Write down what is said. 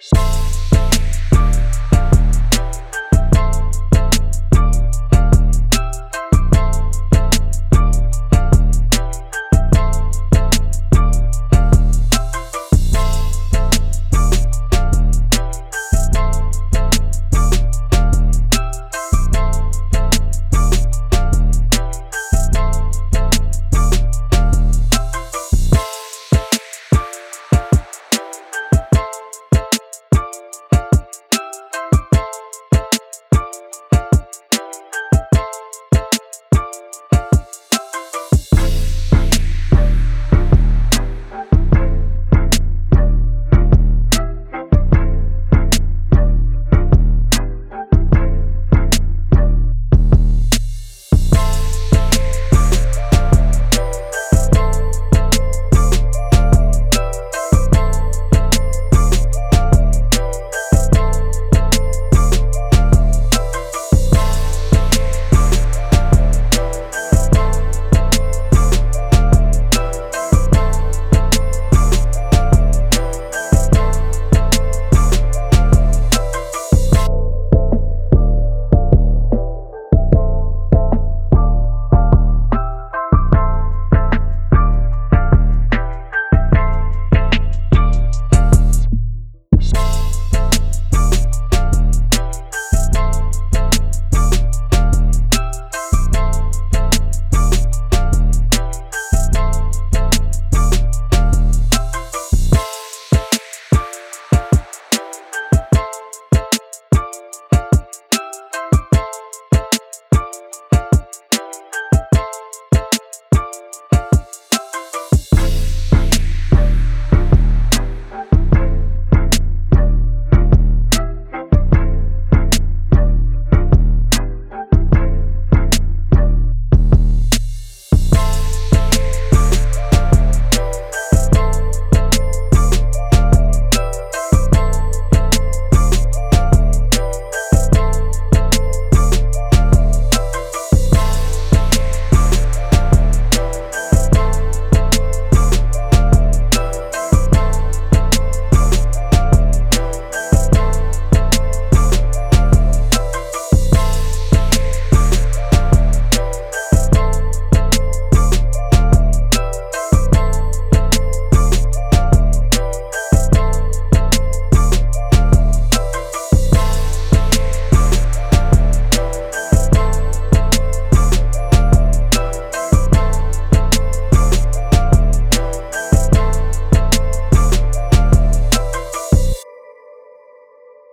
So-